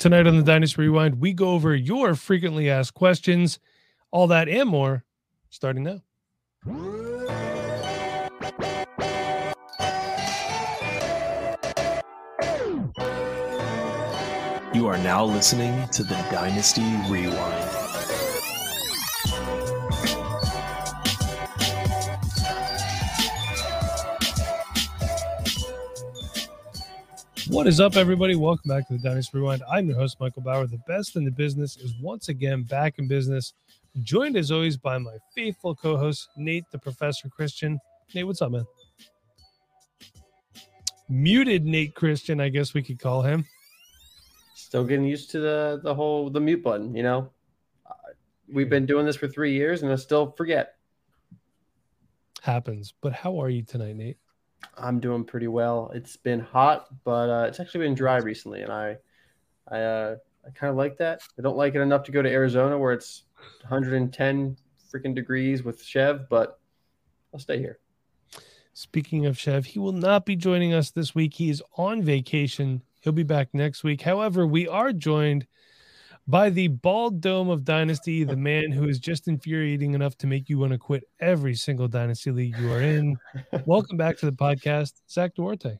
Tonight on the Dynasty Rewind, we go over your frequently asked questions, all that and more, starting now. You are now listening to the Dynasty Rewind. What is up, everybody? Welcome back to the Dynasty Rewind. I'm your host, Michael Bauer. The best in the business is once again back in business, joined as always by my faithful co host, Nate the Professor Christian. Nate, what's up, man? Muted Nate Christian, I guess we could call him. Still getting used to the the whole the mute button. You know, uh, we've been doing this for three years, and I still forget. Happens. But how are you tonight, Nate? I'm doing pretty well. It's been hot, but uh, it's actually been dry recently, and I, I, uh, I kind of like that. I don't like it enough to go to Arizona where it's 110 freaking degrees with Chev, but I'll stay here. Speaking of Chev, he will not be joining us this week. He is on vacation. He'll be back next week. However, we are joined by the bald dome of Dynasty, the man who is just infuriating enough to make you want to quit every single Dynasty league you are in. Welcome back to the podcast, Zach Duarte.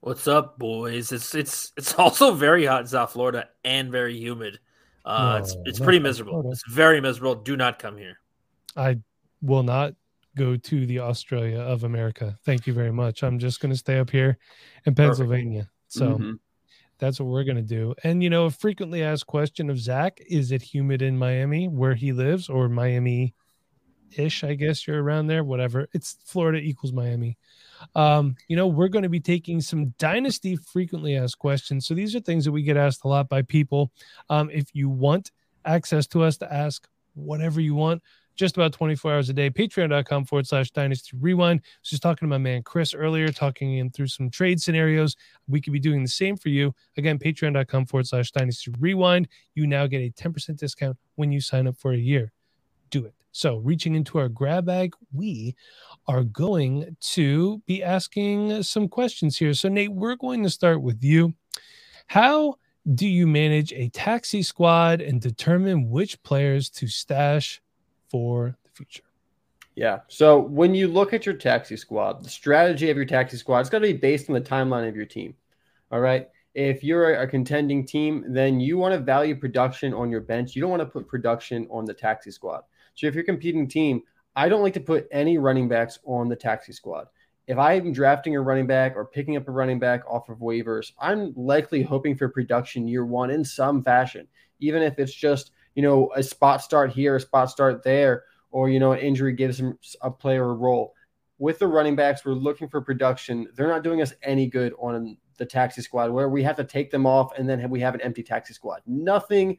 What's up, boys? It's it's it's also very hot in South Florida and very humid. Uh, it's No, it's not pretty miserable. Florida. It's very miserable. Do not come here. I will not go to the Australia of America. Thank you very much. I'm just going to stay up here in Pennsylvania. So Mhm. That's what we're going to do. And, you know, a frequently asked question of Zach is it humid in Miami where he lives or Miami ish? I guess you're around there, whatever. It's Florida equals Miami. Um, you know, we're going to be taking some dynasty frequently asked questions. So these are things that we get asked a lot by people. Um, if you want access to us to ask whatever you want, just about 24 hours a day. Patreon.com forward slash dynasty rewind. I was just talking to my man Chris earlier, talking him through some trade scenarios. We could be doing the same for you. Again, patreon.com forward slash dynasty rewind. You now get a 10% discount when you sign up for a year. Do it. So, reaching into our grab bag, we are going to be asking some questions here. So, Nate, we're going to start with you. How do you manage a taxi squad and determine which players to stash for the future? Yeah. So when you look at your taxi squad, the strategy of your taxi squad, it's got to be based on the timeline of your team. All right. If you're a, contending team, then you want to value production on your bench. You don't want to put production on the taxi squad. So if you're a competing team, I don't like to put any running backs on the taxi squad. If I'm drafting a running back or picking up a running back off of waivers, I'm likely hoping for production year one in some fashion, even if it's just, you know, a spot start here, a spot start there, or, you know, an injury gives him a player a role. With the running backs, we're looking for production. They're not doing us any good on the taxi squad where we have to take them off and then we have an empty taxi squad. Nothing,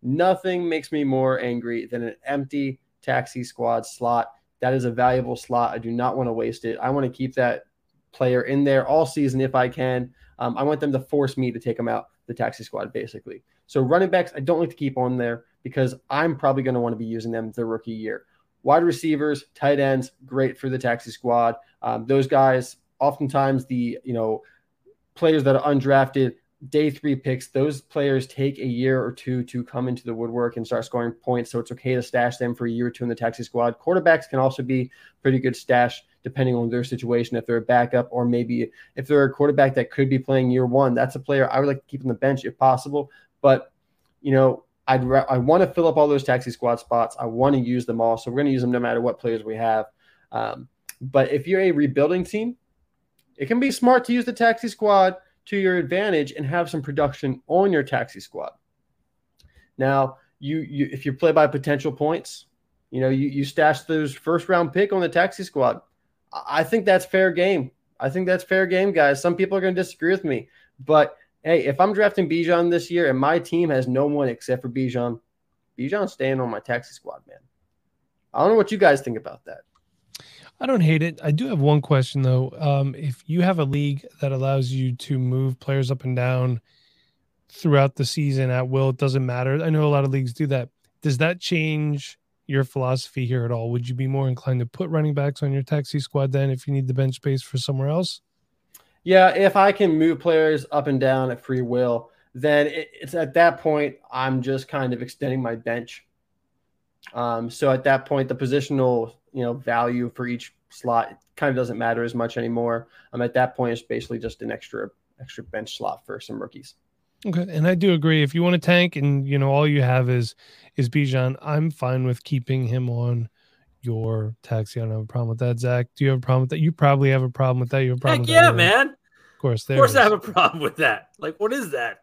nothing makes me more angry than an empty taxi squad slot. That is a valuable slot. I do not want to waste it. I want to keep that player in there all season if I can. Um, I want them to force me to take them out the taxi squad, basically. So running backs, I don't like to keep on there because I'm probably going to want to be using them the rookie year. Wide receivers, tight ends, great for the taxi squad. Um, those guys, oftentimes the you know players that are undrafted, day three picks, those players take a year or two to come into the woodwork and start scoring points. So it's okay to stash them for a year or two in the taxi squad. Quarterbacks can also be pretty good stash depending on their situation. If they're a backup, or maybe if they're a quarterback that could be playing year one, that's a player I would like to keep on the bench if possible. But you know, I'd ra- I want to fill up all those taxi squad spots. I want to use them all, so we're going to use them no matter what players we have. Um, but if you're a rebuilding team, it can be smart to use the taxi squad to your advantage and have some production on your taxi squad. Now, you, you if you play by potential points, you know you you stash those first round pick on the taxi squad. I think that's fair game. I think that's fair game, guys. Some people are going to disagree with me, but hey, if I'm drafting Bijan this year and my team has no one except for Bijan, Bijan's staying on my taxi squad, man. I don't know what you guys think about that. I don't hate it. I do have one question though. Um, if you have a league that allows you to move players up and down throughout the season at will, it doesn't matter. I know a lot of leagues do that. Does that change your philosophy here at all? Would you be more inclined to put running backs on your taxi squad then if you need the bench space for somewhere else? Yeah, if I can move players up and down at free will, then it's at that point I'm just kind of extending my bench. Um, so at that point, the positional you know value for each slot kind of doesn't matter as much anymore. I'm um, at that point, it's basically just an extra extra bench slot for some rookies. Okay, and I do agree. If you want to tank and you know all you have is is Bijan, I'm fine with keeping him on your taxi. I don't have a problem with that. Zach, do you have a problem with that? You probably have a problem with that. You have a problem Heck yeah, that, man. Of course, of course, I have a problem with that. Like, what is that?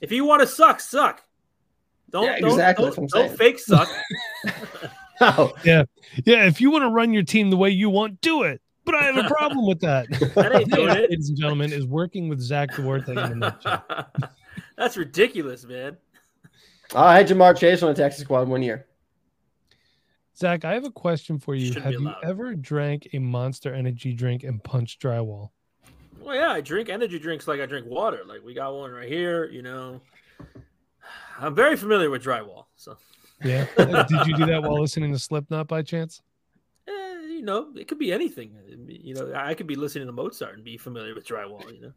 If you want to suck, suck. Don't yeah, exactly don't, don't, don't fake suck. oh. Yeah, yeah. If you want to run your team the way you want, do it. But I have a problem with that. that ain't doing it. Ladies and gentlemen, is working with Zach Duarte in the That's ridiculous, man. I had Ja'Marr Chase on the taxi squad one year. Zach, I have a question for you. Should have you ever drank a monster energy drink and punched drywall? Well, yeah, I drink energy drinks like I drink water. Like we got one right here, you know. I'm very familiar with drywall. So yeah. Did you do that while listening to Slipknot by chance? Eh, you know, it could be anything. You know, I could be listening to Mozart and be familiar with drywall, you know.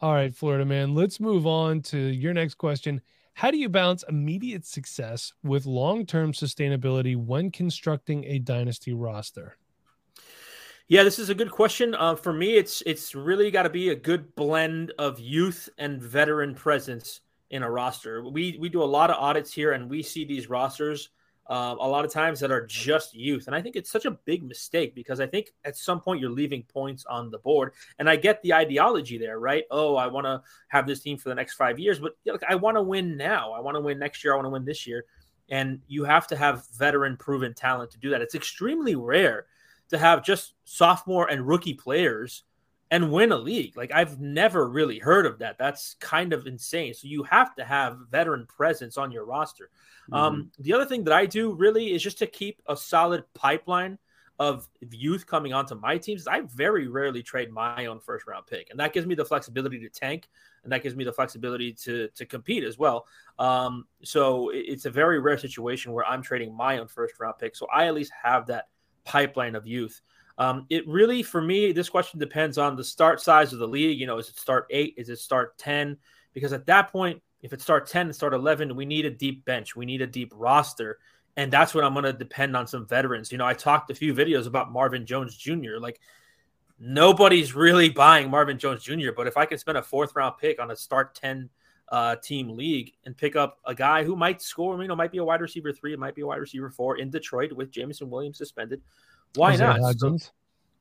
All right, Florida man. Let's move on to your next question. How do you balance immediate success with long term sustainability when constructing a dynasty roster? Yeah, this is a good question. Uh, for me, it's it's really got to be a good blend of youth and veteran presence in a roster. We we do a lot of audits here, and we see these rosters uh, a lot of times that are just youth, and I think it's such a big mistake because I think at some point you're leaving points on the board, and I get the ideology there, right? Oh, I want to have this team for the next five years, but look, I want to win now. I want to win next year. I want to win this year, and you have to have veteran, proven talent to do that. It's extremely rare to have just sophomore and rookie players and win a league. Like I've never really heard of that. That's kind of insane. So you have to have veteran presence on your roster. Mm-hmm. Um, the other thing that I do really is just to keep a solid pipeline of youth coming onto my teams. I very rarely trade my own first round pick, and that gives me the flexibility to tank, and that gives me the flexibility to to compete as well. Um, so it's a very rare situation where I'm trading my own first round pick. So I at least have that pipeline of youth. Um, it really, for me, this question depends on the start size of the league. You know, is it start eight? Is it start 10? Because at that point, if it start 10 and start 11, we need a deep bench. We need a deep roster. And that's when I'm going to depend on some veterans. You know, I talked a few videos about Marvin Jones Jr. Like, nobody's really buying Marvin Jones Jr., but if I can spend a fourth round pick on a start 10 uh, team league and pick up a guy who might score, you know, might be a wide receiver three, it might be a wide receiver four in Detroit with Jameson Williams suspended. Why Isaiah not? So,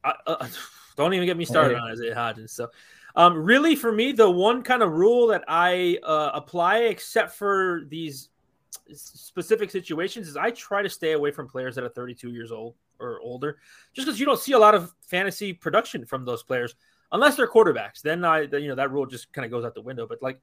uh, uh, don't even get me started on Isaiah Hodgins. So, um, really, for me, the one kind of rule that I uh, apply, except for these specific situations, is I try to stay away from players that are 32 years old or older, just because you don't see a lot of fantasy production from those players unless they're quarterbacks. Then I, you know, that rule just kind of goes out the window. But like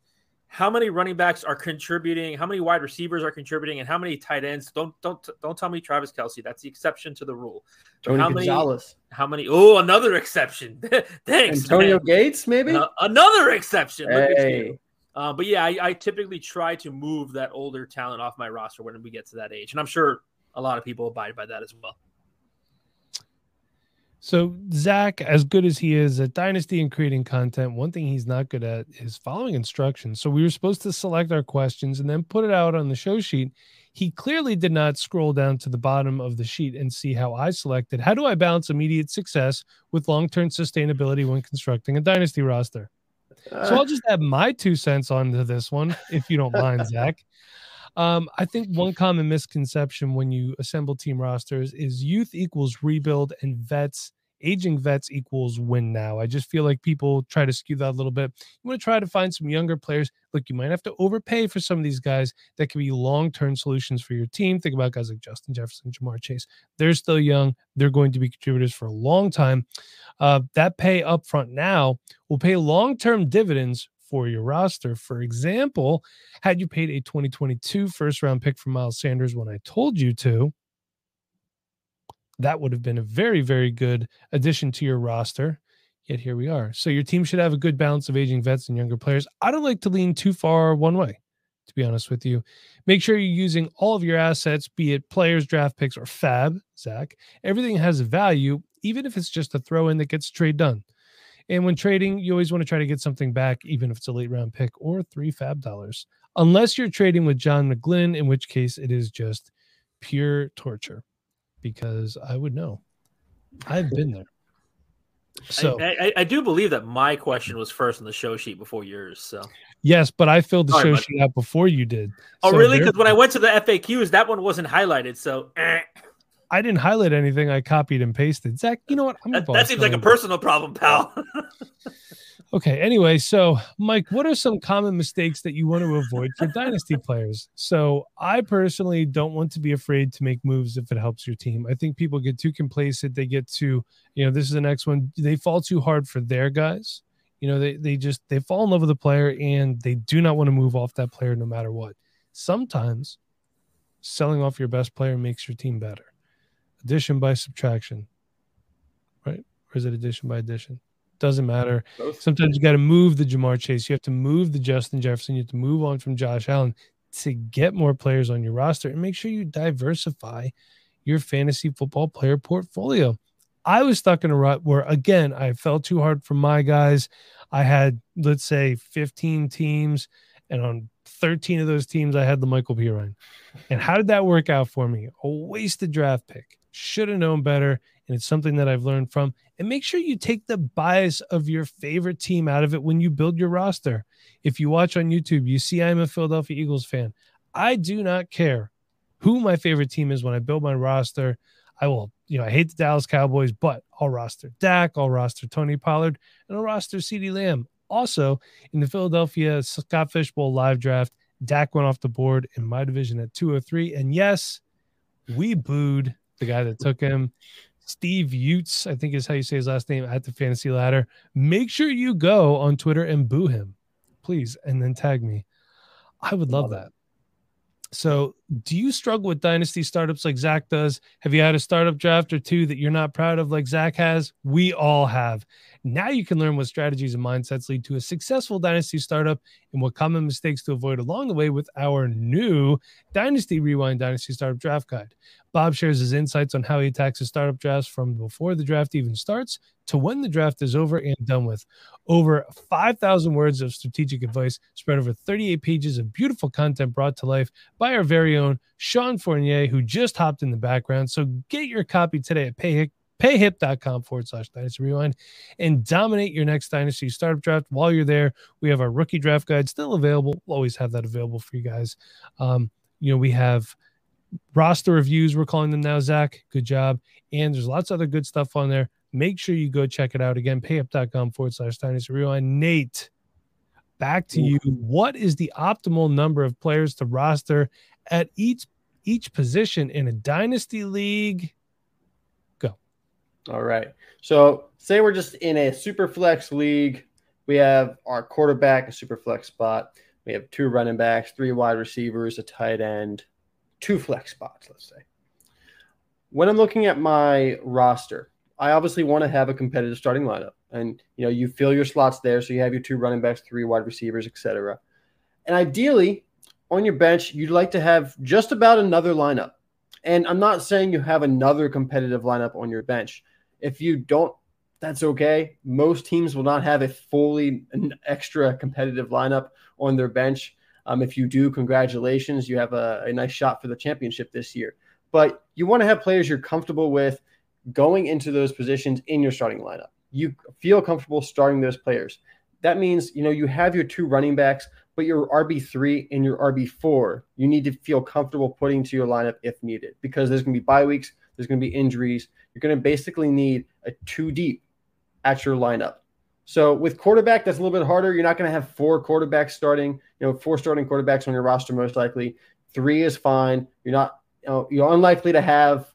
how many running backs are contributing, how many wide receivers are contributing, and how many tight ends. Don't don't don't tell me Travis Kelce. That's the exception to the rule. Tony how Gonzalez. many? How many? Oh, another exception. Thanks, Antonio man. Gates, maybe uh, another exception. Hey. Uh, but yeah, I, I, typically try to move that older talent off my roster when we get to that age, and I'm sure a lot of people abide by that as well. So Zach, as good as he is at Dynasty and creating content, one thing he's not good at is following instructions. So we were supposed to select our questions and then put it out on the show sheet. He clearly did not scroll down to the bottom of the sheet and see how I selected. How do I balance immediate success with long-term sustainability when constructing a dynasty roster? Uh, so I'll just add my two cents onto this one, if you don't mind, Zach. Um, I think one common misconception when you assemble team rosters is youth equals rebuild and vets aging vets equals win now. I just feel like people try to skew that a little bit. You want to try to find some younger players. Look, you might have to overpay for some of these guys that can be long term solutions for your team. Think about guys like Justin Jefferson, Ja'Marr Chase. They're still young. They're going to be contributors for a long time. Uh, that pay up front now will pay long term dividends for your roster. For example, had you paid a 2022 first round pick for Miles Sanders when I told you to, that would have been a very, very good addition to your roster. Yet here we are. So your team should have a good balance of aging vets and younger players. I don't like to lean too far one way, to be honest with you. Make sure you're using all of your assets, be it players, draft picks, or fab, Zach. Everything has value, even if it's just a throw in that gets trade done. And when trading, you always want to try to get something back, even if it's a late round pick or three fab dollars, unless you're trading with John McGlynn, in which case it is just pure torture because I would know. I've been there. So I, I, I, do believe that my question was first on the show sheet before yours. So yes, but I filled the Sorry, show buddy. sheet out before you did. Oh, so really? Because when I went to the FAQs, that one wasn't highlighted. So eh. I didn't highlight anything. I copied and pasted. Zach, you know what? That, that, seems like a personal problem, pal. Okay. Anyway, so Mike, what are some common mistakes that you want to avoid for dynasty players? So I personally don't want to be afraid to make moves if it helps your team. I think people get too complacent. They get too, you know, this is the next one. They fall too hard for their guys. You know, they they just they fall in love with the player and they do not want to move off that player no matter what. Sometimes selling off your best player makes your team better. Addition by subtraction. Right? Or is it addition by addition? Doesn't matter. Sometimes you got to move the Ja'Marr Chase. You have to move the Justin Jefferson. You have to move on from Josh Allen to get more players on your roster and make sure you diversify your fantasy football player portfolio. I was stuck in a rut where, again, I fell too hard for my guys. I had, let's say, 15 teams, and on 13 of those teams, I had the Michael Pirine. And how did that work out for me? A wasted draft pick. Should have known better and it's something that I've learned from. And make sure you take the bias of your favorite team out of it when you build your roster. If you watch on YouTube, you see I'm a Philadelphia Eagles fan. I do not care who my favorite team is when I build my roster. I will, you know, I hate the Dallas Cowboys, but I'll roster Dak, I'll roster Tony Pollard, and I'll roster CeeDee Lamb. Also, in the Philadelphia Scott Fish Bowl live draft, Dak went off the board in my division at 203. And yes, we booed the guy that took him. Steve Utes, I think is how you say his last name at the fantasy ladder. Make sure you go on Twitter and boo him, please, and then tag me. I would love, love that. So, do you struggle with dynasty startups like Zach does? Have you had a startup draft or two that you're not proud of like Zach has? We all have. Now you can learn what strategies and mindsets lead to a successful dynasty startup and what common mistakes to avoid along the way with our new Dynasty Rewind Dynasty Startup Draft Guide. Bob shares his insights on how he attacks his startup drafts from before the draft even starts to when the draft is over and done with. Over 5,000 words of strategic advice spread over 38 pages of beautiful content brought to life by our very own Sean Fournier, who just hopped in the background. So get your copy today at payhip, payhip.com forward slash dynasty rewind and dominate your next dynasty startup draft. While you're there, we have our rookie draft guide still available. We'll always have that available for you guys. Um, you know, we have – roster reviews, we're calling them now, Zach. Good job. And there's lots of other good stuff on there. Make sure you go check it out again. Payhip.com forward slash dynasty rewind. Nate, back to you. What is the optimal number of players to roster at each each position in a dynasty league? All right. So say we're just in a super flex league. We have our quarterback, a super flex spot. We have two running backs, three wide receivers, a tight end, two flex spots, let's say. When I'm looking at my roster, I obviously want to have a competitive starting lineup. And you know, you fill your slots there, so you have your two running backs, three wide receivers, etc. And ideally, on your bench, you'd like to have just about another lineup. And I'm not saying you have another competitive lineup on your bench. If you don't, that's okay. Most teams will not have a fully an extra competitive lineup on their bench. Um, if you do, congratulations. You have a, a nice shot for the championship this year. But you want to have players you're comfortable with going into those positions in your starting lineup. You feel comfortable starting those players. That means, you know, you have your two running backs, but your RB3 and your RB4, you need to feel comfortable putting to your lineup if needed because there's going to be bye weeks, there's going to be injuries. You're going to basically need a two deep at your lineup. So with quarterback, that's a little bit harder. You're not going to have four quarterbacks starting, you know, four starting quarterbacks on your roster most likely. Three is fine. You're not, you know, you're unlikely to have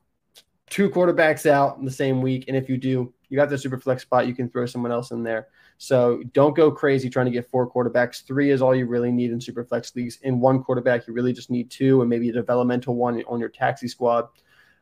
two quarterbacks out in the same week. And if you do, you got the super flex spot, you can throw someone else in there. So don't go crazy trying to get four quarterbacks. Three is all you really need in super flex leagues. In one quarterback, you really just need two and maybe a developmental one on your taxi squad.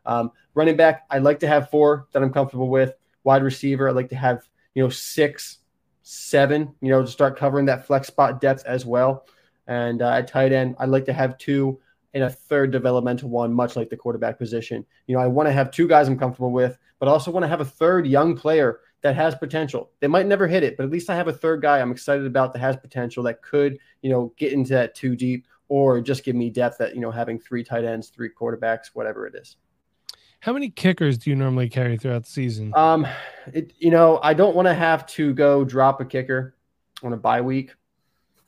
Um, running back, I like to have four that I'm comfortable with. Wide receiver, I like to have you know six, seven. You know to start covering that flex spot depth as well. And uh, at tight end, I'd like to have two and a third developmental one, much like the quarterback position. You know, I want to have two guys I'm comfortable with, but also want to have a third young player that has potential. They might never hit it, but at least I have a third guy I'm excited about that has potential that could, you know, get into that two deep or just give me depth that, you know, having three tight ends, three quarterbacks, whatever it is. How many kickers do you normally carry throughout the season? Um, it, you know, I don't want to have to go drop a kicker on a bye week.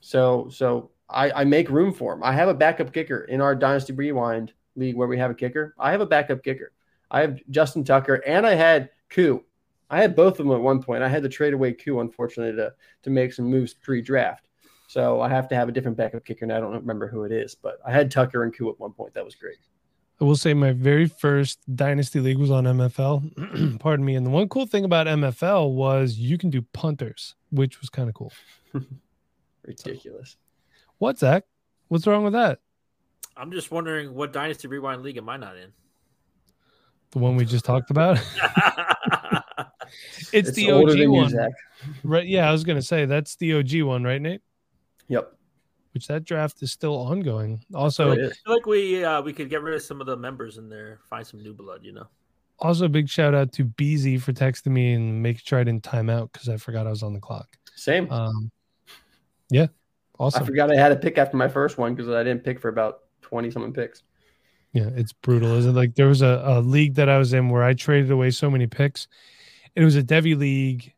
So, so I, I make room for him. I have a backup kicker in our Dynasty Rewind league where we have a kicker. I have a backup kicker. I have Justin Tucker and I had Koo. I had both of them at one point. I had to trade away Koo, unfortunately, to, to make some moves pre draft. So I have to have a different backup kicker, and I don't remember who it is, but I had Tucker and Koo at one point. That was great. I will say my very first dynasty league was on MFL. Pardon me. And the one cool thing about MFL was you can do punters, which was kind of cool. Ridiculous. So, what, Zach? What's wrong with that? I'm just wondering what Dynasty Rewind League am I not in? The one we just talked about? it's, it's, the OG one. You, right. Yeah, I was gonna say that's the OG one, right, Nate? Yep. Which that draft is still ongoing. Also, I feel like we uh, we could get rid of some of the members in there, find some new blood, you know. Also, big shout out to BZ for texting me and make sure I didn't time out because I forgot I was on the clock. Same. Um, yeah, Awesome. I forgot I had a pick after my first one because I didn't pick for about 20 something picks. Yeah, it's brutal, isn't it? Like there was a, a league that I was in where I traded away so many picks. It was a Devy league,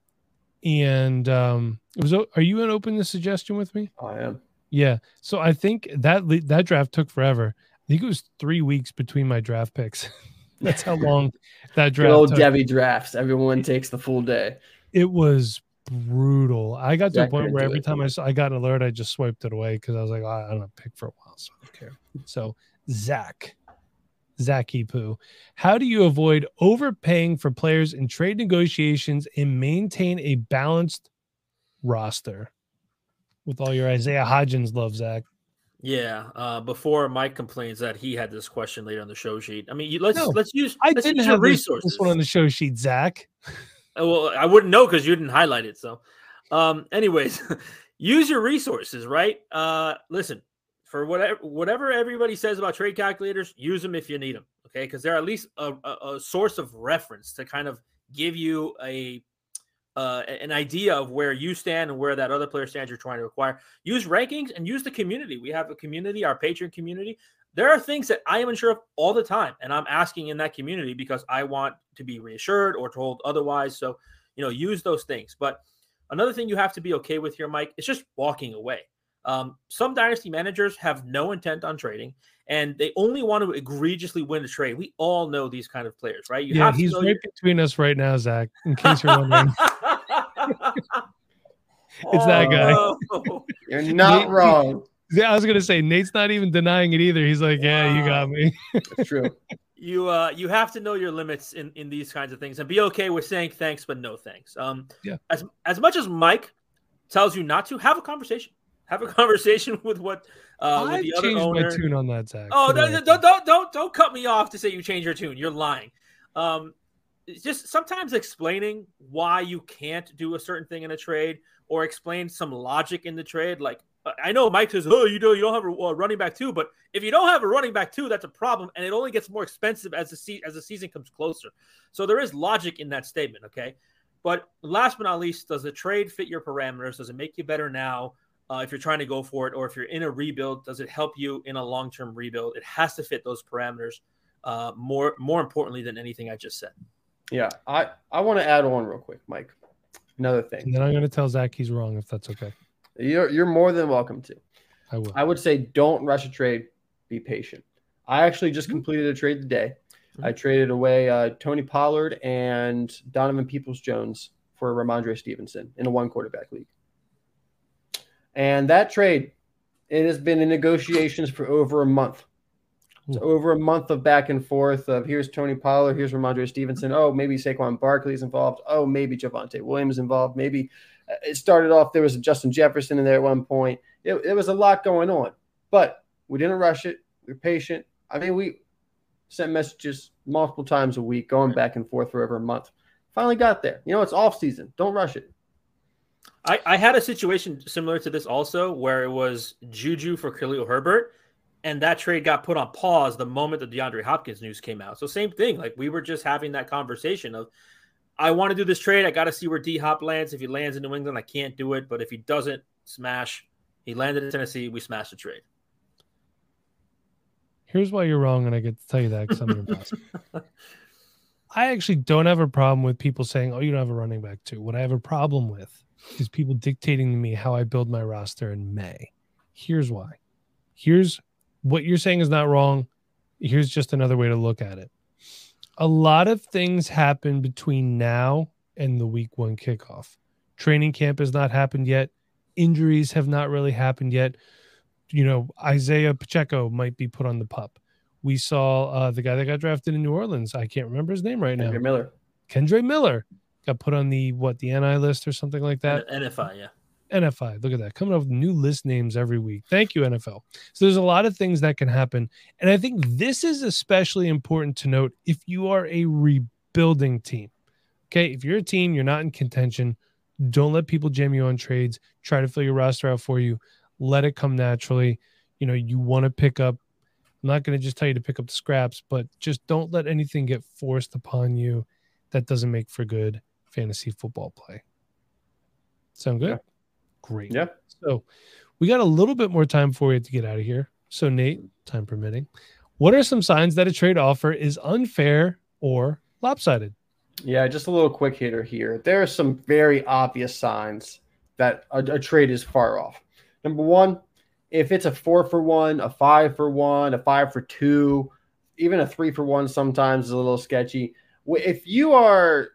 and um, it was. Are you in open the suggestion with me? I am. Yeah. So I think that that draft took forever. I think it was three weeks between my draft picks. That's how long that draft. Good old took. Devy drafts. Everyone takes the full day. It was brutal. I got to a point where every time I, I got an alert, I just swiped it away because I was like, oh, I don't pick for a while, so I don't care. So, Zach, Zachy Poo, how do you avoid overpaying for players in trade negotiations and maintain a balanced roster? With all your Isaiah Hodgins love, Zach. Yeah. Uh, before Mike complains that he had this question later on the show sheet. I mean, you, let's no, let's use. I let's didn't use have resources. This one on the show sheet, Zach. Uh, well, I wouldn't know because you didn't highlight it. So, um, anyways, use your resources, right? Uh, listen, for whatever whatever everybody says about trade calculators, use them if you need them. Okay, because they're at least a, a, a, source of reference to kind of give you a uh, an idea of where you stand and where that other player stands you're trying to acquire. Use rankings and use the community. We have a community, our Patreon community. There are things that I am unsure of all the time, and I'm asking in that community because I want to be reassured or told otherwise. So, you know, use those things. But another thing you have to be okay with here, Mike, is just walking away. Um, some dynasty managers have no intent on trading, and they only want to egregiously win a trade. We all know these kind of players, right? You yeah, he's right between us right now, Zach. In case you're wondering, it's that guy. Oh. You're not wrong. Yeah, I was gonna say Nate's not even denying it either. He's like, "Yeah, you got me." That's true. You uh, you have to know your limits in in these kinds of things and be okay with saying thanks, but no thanks. Um, yeah. As as much as Mike tells you not to, have a conversation. Have a conversation with what uh, with the other owner. my tune on that, Zach. Oh, don't, don't, don't don't don't cut me off to say you change your tune. You're lying. Um, just sometimes explaining why you can't do a certain thing in a trade or explain some logic in the trade, like I know Mike says, "Oh, you know, you don't have a running back too," but if you don't have a running back too, that's a problem, and it only gets more expensive as the se- as the season comes closer. So there is logic in that statement, okay? But last but not least, does the trade fit your parameters? Does it make you better now uh, if you're trying to go for it, or if you're in a rebuild? Does it help you in a long term rebuild? It has to fit those parameters uh, more more importantly than anything I just said. Yeah, I I want to add on real quick, Mike. Another thing. And then I'm going to tell Zach he's wrong if that's okay. You're you're more than welcome to. I will. I would say don't rush a trade. Be patient. I actually just mm-hmm. completed a trade today. Mm-hmm. I traded away uh, Tony Pollard and Donovan Peoples Jones for Rhamondre Stevenson in a one quarterback league. And that trade, it has been in negotiations for over a month. So over a month of back and forth of here's Tony Pollard, here's Rhamondre Stevenson. Oh, maybe Saquon Barkley is involved. Oh, maybe Javonte Williams involved. Maybe uh, it started off there was a Justin Jefferson in there at one point. It, it was a lot going on, but we didn't rush it. We are patient. I mean, we sent messages multiple times a week, going back and forth for over a month. Finally got there. You know, it's off season. Don't rush it. I, I had a situation similar to this also where it was Juju for Khalil Herbert, and that trade got put on pause the moment the DeAndre Hopkins news came out. So same thing. Like we were just having that conversation of I want to do this trade. I got to see where D Hop lands. If he lands in New England, I can't do it. But if he doesn't, smash. He landed in Tennessee. We smashed the trade. Here's why you're wrong, and I get to tell you that because I'm your boss. I actually don't have a problem with people saying, "Oh, you don't have a running back too." What I have a problem with is people dictating to me how I build my roster in May. Here's why. Here's what you're saying is not wrong. Here's just another way to look at it a lot of things happen between now and the week one kickoff. Training camp has not happened yet. Injuries have not really happened yet. You know, Isaiah Pacheco might be put on the pup. We saw uh, the guy that got drafted in New Orleans. I can't remember his name right Kendre now. Miller. Kendre Miller got put on the what the NI list or something like that. NFI, yeah. NFI. Look at that. Coming up with new list names every week. Thank you, NFL. So there's a lot of things that can happen. And I think this is especially important to note if you are a rebuilding team. Okay. If you're a team, you're not in contention, don't let people jam you on trades. Try to fill your roster out for you. Let it come naturally. You know, you want to pick up. I'm not going to just tell you to pick up the scraps, but just don't let anything get forced upon you that doesn't make for good fantasy football play. Sound good? Great. Yeah. So we got a little bit more time for you to get out of here. So, Nate, time permitting, what are some signs that a trade offer is unfair or lopsided? Yeah, just a little quick hitter here. There are some very obvious signs that a, a trade is far off. Number one, if it's a four for one, a five for one, a five for two, even a three for one sometimes is a little sketchy. If you are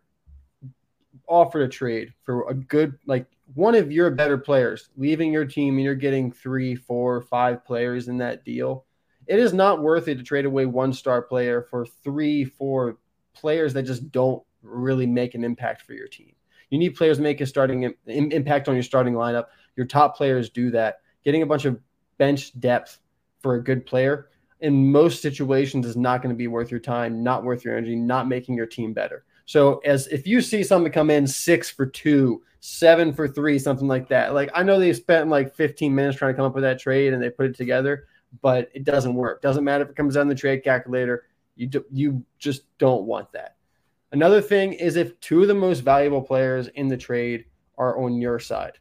offered a trade for a good, like one of your better players leaving your team and you're getting three, four, five players in that deal, it is not worth it to trade away one star player for three, four players that just don't really make an impact for your team. You need players make a starting impact on your starting lineup. Your top players do that. Getting a bunch of bench depth for a good player in most situations is not going to be worth your time, not worth your energy, not making your team better. So as if you see something come in six for two, seven for three, something like that. Like I know they spent like 15 minutes trying to come up with that trade and they put it together, but it doesn't work. Doesn't matter if it comes down the trade calculator. You do, you just don't want that. Another thing is if two of the most valuable players in the trade are on your side.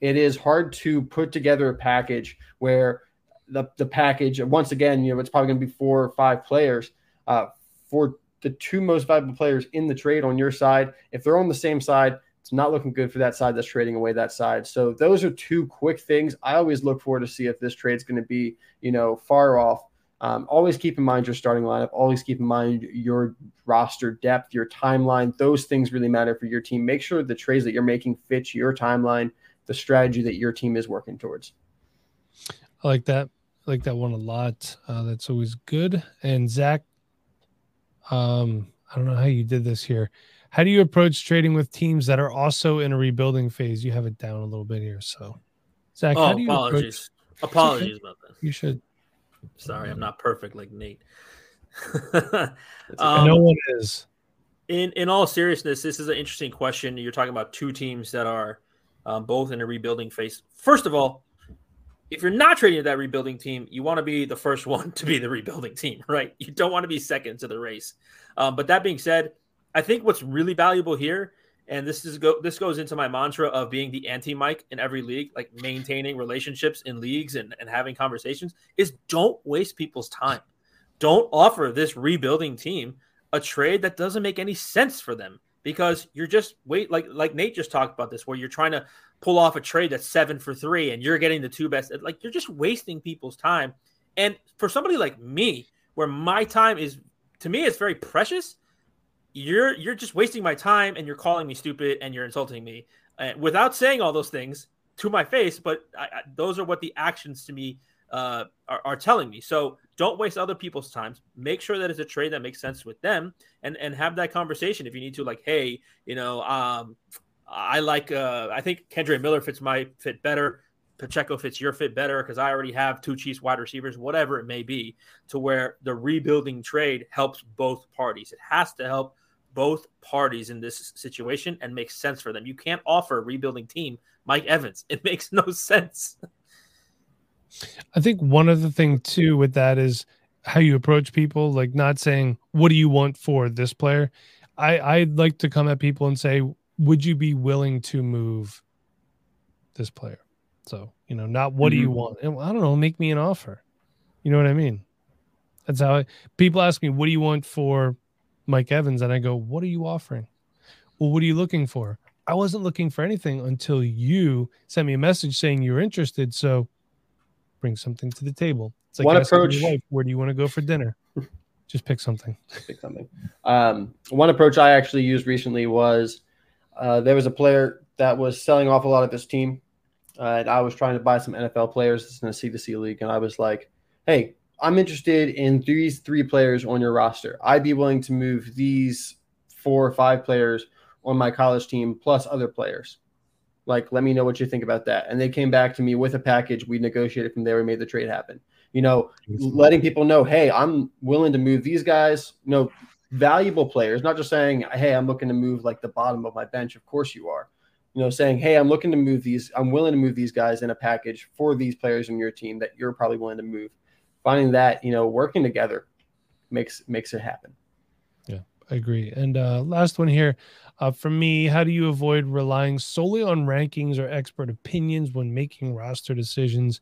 It is hard to put together a package where the, the package once again, you know, it's probably going to be four or five players uh, for the two most valuable players in the trade on your side. If they're on the same side, it's not looking good for that side that's trading away that side. So those are two quick things. I always look for to see if this trade's going to be, you know, far off. Um, always keep in mind your starting lineup. Always keep in mind your roster depth, your timeline. Those things really matter for your team. Make sure the trades that you're making fit your timeline, the strategy that your team is working towards. I like that. I like that one a lot. Uh, that's always good. And Zach, um, I don't know how you did this here. How do you approach trading with teams that are also in a rebuilding phase? You have it down a little bit here. So, Zach, oh, how do you apologies. Approach... Apologies about that. You should. Sorry, I'm not perfect like Nate. um, no one is. In in all seriousness, this is an interesting question. You're talking about two teams that are um, both in a rebuilding phase. First of all, if you're not trading to that rebuilding team, you want to be the first one to be the rebuilding team, right? You don't want to be second to the race. Um, but that being said, I think what's really valuable here, and this is go this goes into my mantra of being the anti Mike in every league, like maintaining relationships in leagues and, and having conversations, is don't waste people's time. Don't offer this rebuilding team a trade that doesn't make any sense for them because you're just wait like like Nate just talked about this where you're trying to pull off a trade that's seven for three and you're getting the two best like you're just wasting people's time. And for somebody like me where my time is to me it's very precious you're you're just wasting my time and you're calling me stupid and you're insulting me uh, without saying all those things to my face but I, I, those are what the actions to me uh, are, are, telling me. So don't waste other people's time make sure that it's a trade that makes sense with them and and have that conversation if you need to like hey you know um I like. Uh, I think Kendre Miller fits my fit better. Pacheco fits your fit better because I already have two Chiefs wide receivers, whatever it may be, to where the rebuilding trade helps both parties. It has to help both parties in this situation and makes sense for them. You can't offer a rebuilding team Mike Evans. It makes no sense. I think one of the thing too with that is how you approach people, like not saying, What do you want for this player? I, I'd like to come at people and say, Would you be willing to move this player? So, you know, not what mm-hmm. do you mm-hmm. want? I don't know, make me an offer. You know what I mean? That's how I, people ask me, What do you want for Mike Evans? And I go, What are you offering? Well, what are you looking for? I wasn't looking for anything until you sent me a message saying you're interested. So bring something to the table. It's like one approach. Wife, where do you want to go for dinner? Just pick something. Pick something. Um, one approach I actually used recently was uh, there was a player that was selling off a lot of his team, uh, and I was trying to buy some NFL players. In a C to C league, and I was like, "Hey, I'm interested in these three players on your roster. I'd be willing to move these four or five players on my college team plus other players. Like, let me know what you think about that. And they came back to me with a package. We negotiated from there. We made the trade happen. You know, letting people know, hey, I'm willing to move these guys, you know, valuable players, not just saying, hey, I'm looking to move like the bottom of my bench. Of course you are. You know, saying, hey, I'm looking to move these, I'm willing to move these guys in a package for these players in your team that you're probably willing to move. Finding that, you know, working together makes makes it happen. Yeah, I agree. And uh last one here. Uh, for me, how do you avoid relying solely on rankings or expert opinions when making roster decisions?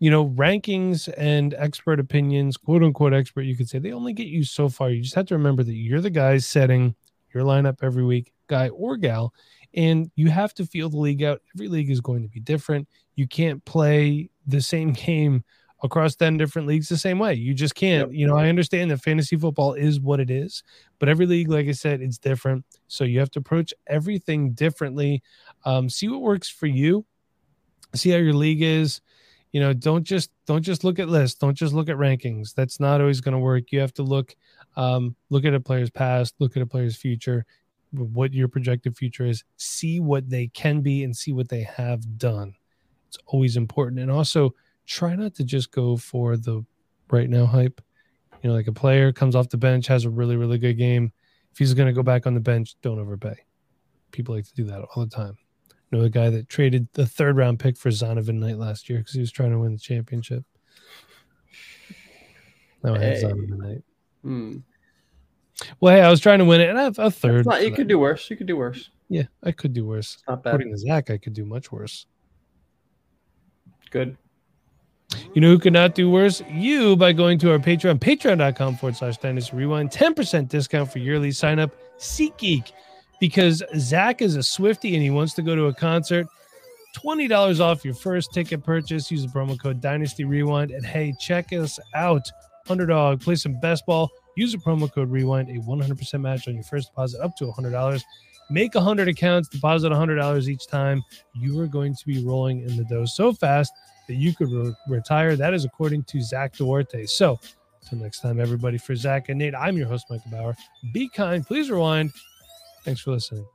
You know, rankings and expert opinions, quote unquote expert, you could say they only get you so far. You just have to remember that you're the guy setting your lineup every week, guy or gal, and you have to feel the league out. Every league is going to be different. You can't play the same game across 10 different leagues the same way. You just can't. Yep. You know, I understand that fantasy football is what it is, but every league, like I said, it's different. So you have to approach everything differently. Um, see what works for you. See how your league is. You know, don't just don't just look at lists. Don't just look at rankings. That's not always going to work. You have to look um, look at a player's past, look at a player's future, what your projected future is. See what they can be and see what they have done. It's always important. And also try not to just go for the right now hype. You know, like a player comes off the bench, has a really, really good game. If he's going to go back on the bench, don't overpay. People like to do that all the time. You know, the guy that traded the third round pick for Zonovan Knight last year because he was trying to win the championship. Now hey. I have Zonovan Knight. Hmm. Well, hey, I was trying to win it, and I have a third. Not, you could do worse. You could do worse. Yeah, I could do worse. Not bad. According to Zach, I could do much worse. Good. You know who could not do worse? You by going to our Patreon, patreon.com forward slash dynasty rewind. 10% discount for yearly sign up. SeatGeek, because Zach is a Swifty and he wants to go to a concert. $20 off your first ticket purchase. Use the promo code Dynasty Rewind. And hey, check us out. Underdog, play some best ball. Use the promo code Rewind, a 100% match on your first deposit up to $100. Make 100 accounts, deposit $100 each time. You are going to be rolling in the dough so fast that you could re- retire. That is according to Zach Duarte. So, until next time, everybody, for Zach and Nate, I'm your host, Michael Bauer. Be kind. Please rewind. Thanks for listening.